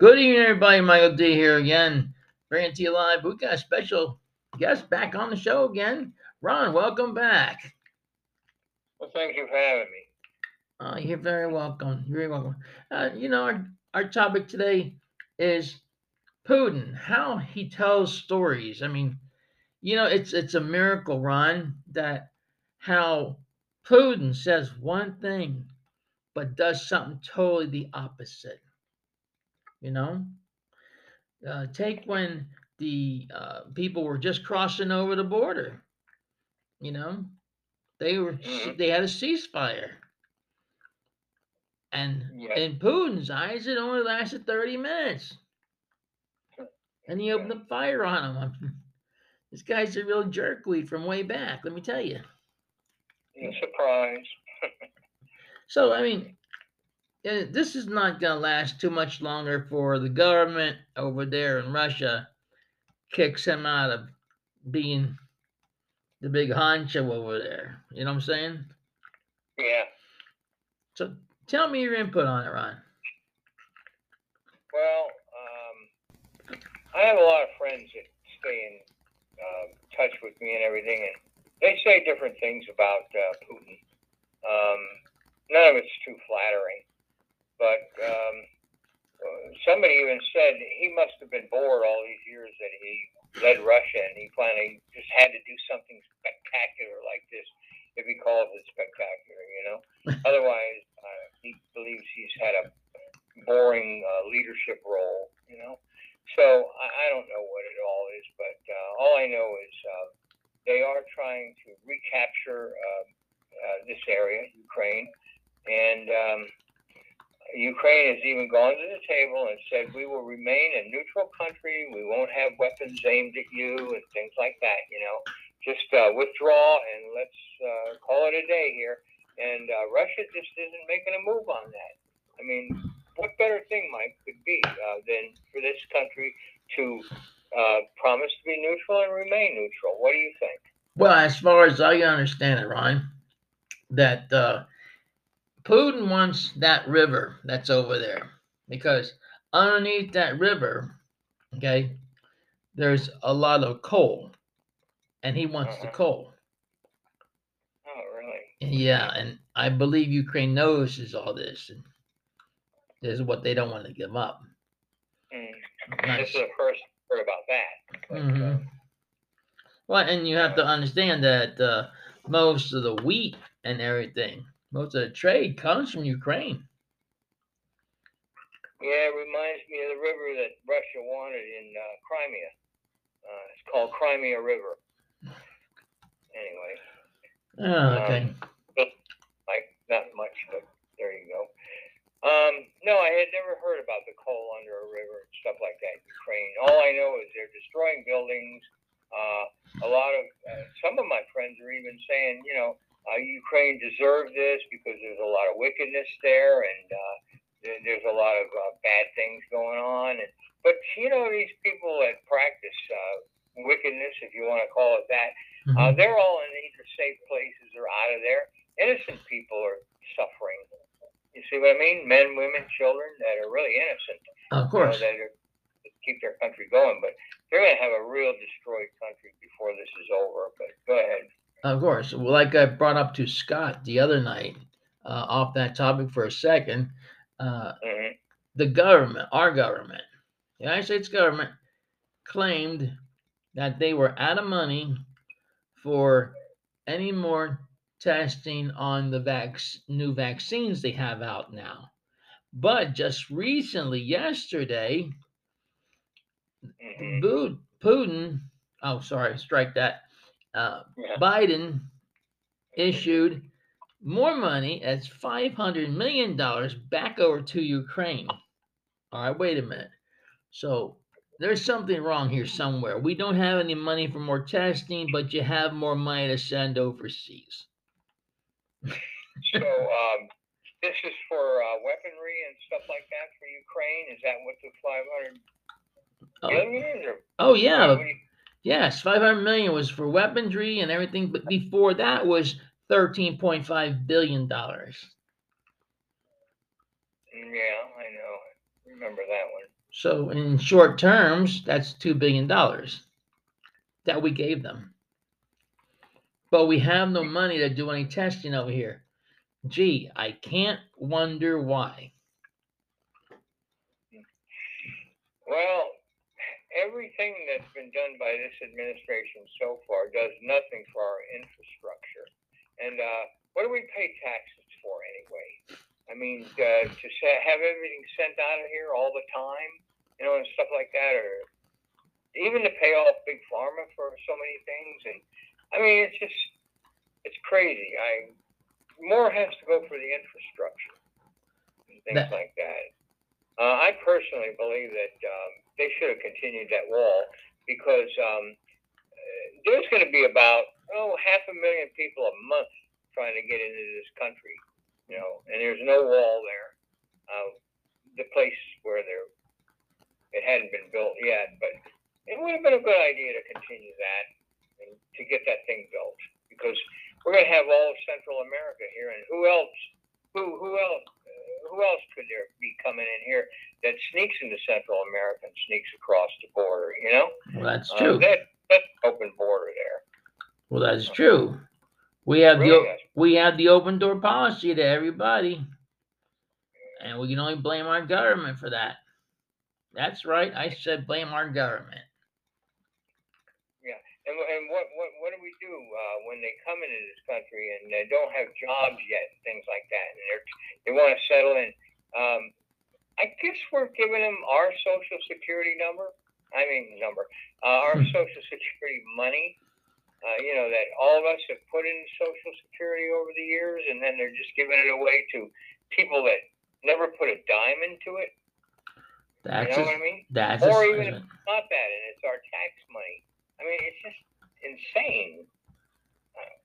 Good evening, everybody. Michael D here again, bringing to you live. We got a special guest back on the show again. Ron, welcome back. Well, thank you for having me. Uh, you're very welcome. You're very welcome. Uh, you know, our, our topic today is Putin, how he tells stories. I mean, you know, it's it's a miracle, Ron, that how Putin says one thing but does something totally the opposite. You know, uh, take when the uh, people were just crossing over the border. You know, they were Mhm. they had a ceasefire, and Yeah. in Putin's eyes, it only lasted thirty minutes, and he opened up fire on him. This guy's a real jerkweed from way back. Let me tell you. No surprise. So I mean, this is not going to last too much longer for the government over there in Russia kicks him out of being the big honcho over there. You know what I'm saying? Yeah. So tell me your input on it, Ron. Well, um, I have a lot of friends that stay in uh, touch with me and everything, and they say different things about uh, Putin. Um, none of it's too flattering, but um, somebody even said he must have been bored all these years that he led Russia, and he finally just had to do something spectacular like this, if he calls it spectacular, you know. Otherwise, uh, he believes he's had a boring uh, leadership role, you know. So I, I don't know what it all is, but uh, all I know is uh, they are trying to recapture uh, uh, this area, Ukraine, and um, Ukraine has even gone to the table and said we will remain a neutral country. We won't have weapons aimed at you and things like that. You know, just uh, withdraw and let's uh, call it a day here. And uh, Russia just isn't making a move on that. I mean, what better thing, Mike, could be uh, than for this country to uh, promise to be neutral and remain neutral? What do you think? Well, as far as I understand it, Ron, that uh, Putin wants that river that's over there because underneath that river, okay, there's a lot of coal, and he wants the Uh-huh. coal. Oh, really? Yeah, and I believe Ukraine knows is all this, and this is what they don't want to give up. Mm. Not This is the first heard about that. But, Mhm. uh, Well, and you have to understand that uh, most of the wheat and everything, most of the trade comes from Ukraine. yeah, it reminds me of the river that Russia wanted in uh, Crimea. Uh, it's called Crimea River. Anyway, Oh, okay. like not much, but there you go. Um, no, I had never heard about the coal under a river and stuff like that in Ukraine. All I know is they're destroying buildings. Uh, a lot of uh, some of my friends are even saying, you know, uh, Ukraine deserved this because there's a lot of wickedness there, and uh, there, there's a lot of uh, bad things going on. And but you know, these people that practice uh, wickedness, if you want to call it that, uh, Mhm. they're all in either safe places or out of there. Innocent people are suffering. You see what I mean? Men, women, children that are really innocent. Of you know, course. that keep their country going. But they're going to have a real destroyed country before this is over. But go ahead. Of course. Well, like I brought up to Scott the other night, uh, off that topic for a second, uh, hmm the government, our government, the United States government, claimed that they were out of money for any more testing on the vac- new vaccines they have out now. But just recently, yesterday, hmm Putin, oh, sorry, strike that. Uh, Yeah. Biden issued more money as $500 million back over to Ukraine. All right, wait a minute. So there's something wrong here somewhere. We don't have any money for more testing, but you have more money to send overseas. So um, this is for uh, weaponry and stuff like that for Ukraine. Is that what the 500 Oh, billion is? Or oh yeah, what do you- yes, 500 million was for weaponry and everything, but before that was 13.5 billion dollars. Yeah, I know. Remember that one. So in short terms, that's two billion dollars that we gave them. But we have no money to do any testing over here. Gee, I can't wonder why. Well, everything that's been done by this administration so far does nothing for our infrastructure. And uh, what do we pay taxes for anyway? I mean, uh, to say, have everything sent out of here all the time, you know, and stuff like that, or even to pay off big pharma for so many things. And I mean, it's just, it's crazy. I more has to go for the infrastructure and things That- like that. Uh, I personally believe that um, they should have continued that wall because um, uh, there's going to be about oh half a million people a month trying to get into this country, you know, and there's no wall there. Uh, the place where there it hadn't been built yet, but it would have been a good idea to continue that and to get that thing built because we're going to have all of Central America here, and who else? Who who else? Uh, who else could there be coming in here that sneaks into Central America and sneaks across the border? You that's Uh, true. that that's open border there. Well, that's true. We have the Really is. we have the open door policy to everybody, and we can only blame our government for that. That's right. I said blame our government. Yeah, and, and what, what what do we do uh, when they come into this country and they don't have jobs yet and things like that, and they're they want to settle in? Um, I guess we're giving them our social security number. I mean number, uh, our Hmm. social security money. Uh, you know that all of us have put in social security over the years, and then they're just giving it away to people that never put a dime into it. That's you know a- what I mean? that's or even if it's not that, and it's our tax money. I mean, it's just insane. Uh,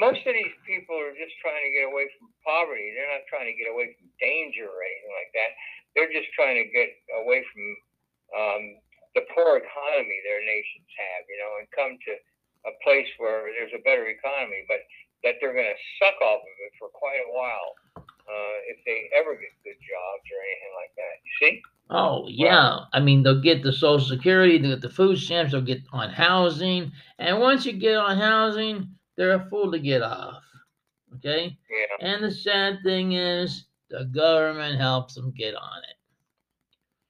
Most of these people are just trying to get away from poverty. They're not trying to get away from danger or anything like that. They're just trying to get away from um, the poor economy their nations have, you know, and come to a place where there's a better economy, but that they're going to suck off of it for quite a while uh, if they ever get good jobs or anything like that. You see? Oh yeah, I mean they'll get the Social Security, they'll get the food stamps, they'll get on housing, and once you get on housing, they're a fool to get off. Okay, Yeah. and the sad thing is the government helps them get on it.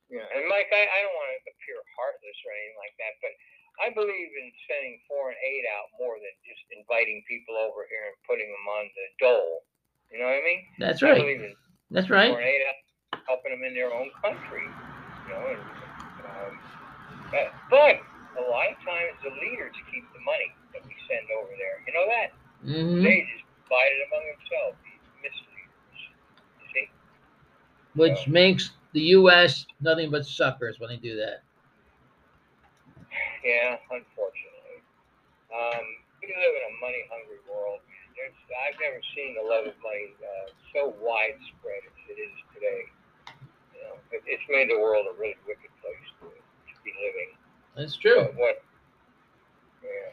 Yeah, and Mike, I, I don't want to heartless or anything like that, but I believe in sending foreign aid out more than just inviting people over here and putting them on the dole. You know what I mean? That's right. That's right. foreign aid out, helping them in their own country. You know, and, um, but, but a lot of times the leaders keep the money that we send over there. You know that? Mm-hmm. They just divide it among themselves. These misleaders. You see? Which makes the U.S. nothing but suckers when they do that. Yeah, unfortunately. Um, we live in a money hungry world. There's, I've never seen the love of money uh, so widespread as it is today. You know, it, it's made the world a really wicked place to, to be living. That's true. But what? Yeah.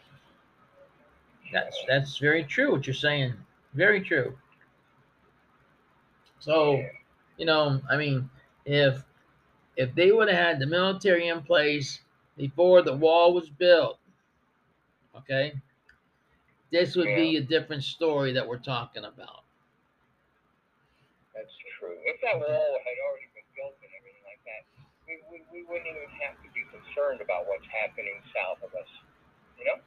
That's that's very true. What you're saying, very true. So. yeah. you know, I mean, if if they would have had the military in place before the wall was built, okay, this would be a different story that we're talking about. That's true. If that wall had already been built and everything like that, we, we, we wouldn't even have to be concerned about what's happening south of us. You know?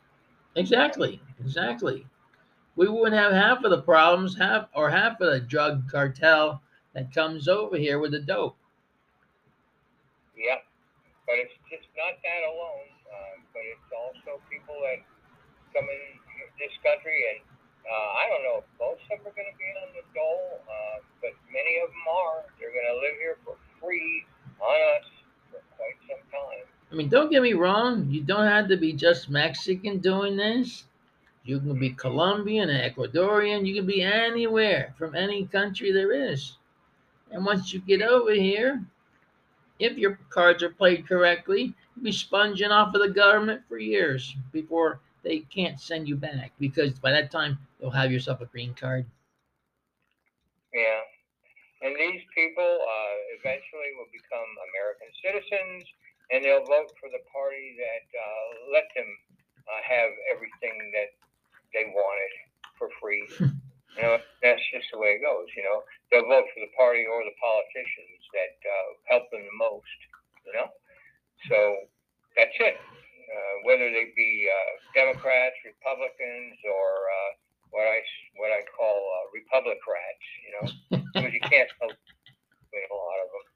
Exactly, exactly. We wouldn't have half of the problems, half or half of the drug cartel that comes over here with the dope. Yeah, but it's just not that alone. Uh, but it's also people that come in this country, and uh, I don't know if most of them are going to be on the dole, uh, but many of them are. They're going to live here for free on us for quite some time. I mean, don't get me wrong. You don't have to be just Mexican doing this. You can be Colombian, Ecuadorian. You can be anywhere from any country there is. And once you get over here, if your cards are played correctly, you'll be sponging off of the government for years before they can't send you back because by that time you'll have yourself a green card. Yeah. And these people uh, eventually will become American citizens, and they'll vote for the party that uh, let them uh, have everything that they wanted for free. you know, that's just the way it goes. You know, they'll vote for the party or the politicians that uh, help them the most. You know, so that's it. Uh, whether they be uh, Democrats, Republicans, or uh, what I what I call uh, Republicrats, you know, because you can't tell between a lot of them.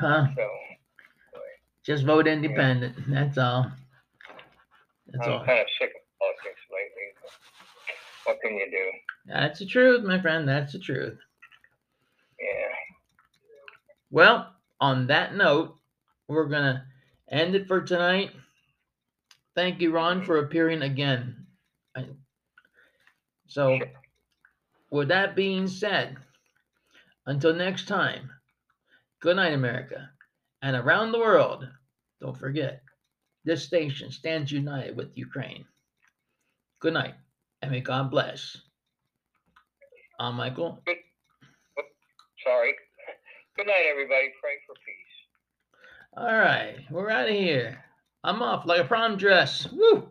Huh? So Just vote independent. That's all. That's I'm all. kind of sick of politics lately. What can you do? That's the truth, my friend. That's the truth. Well, on that note, we're gonna end it for tonight. Thank you, Ron, for appearing again. So, with that being said, until next time, good night, America. And around the world, don't forget, this station stands united with Ukraine. Good night, and may God bless. I'm Michael. Sorry. Good night, everybody. Pray for peace. All right, we're out of here. I'm off like a prom dress. Woo!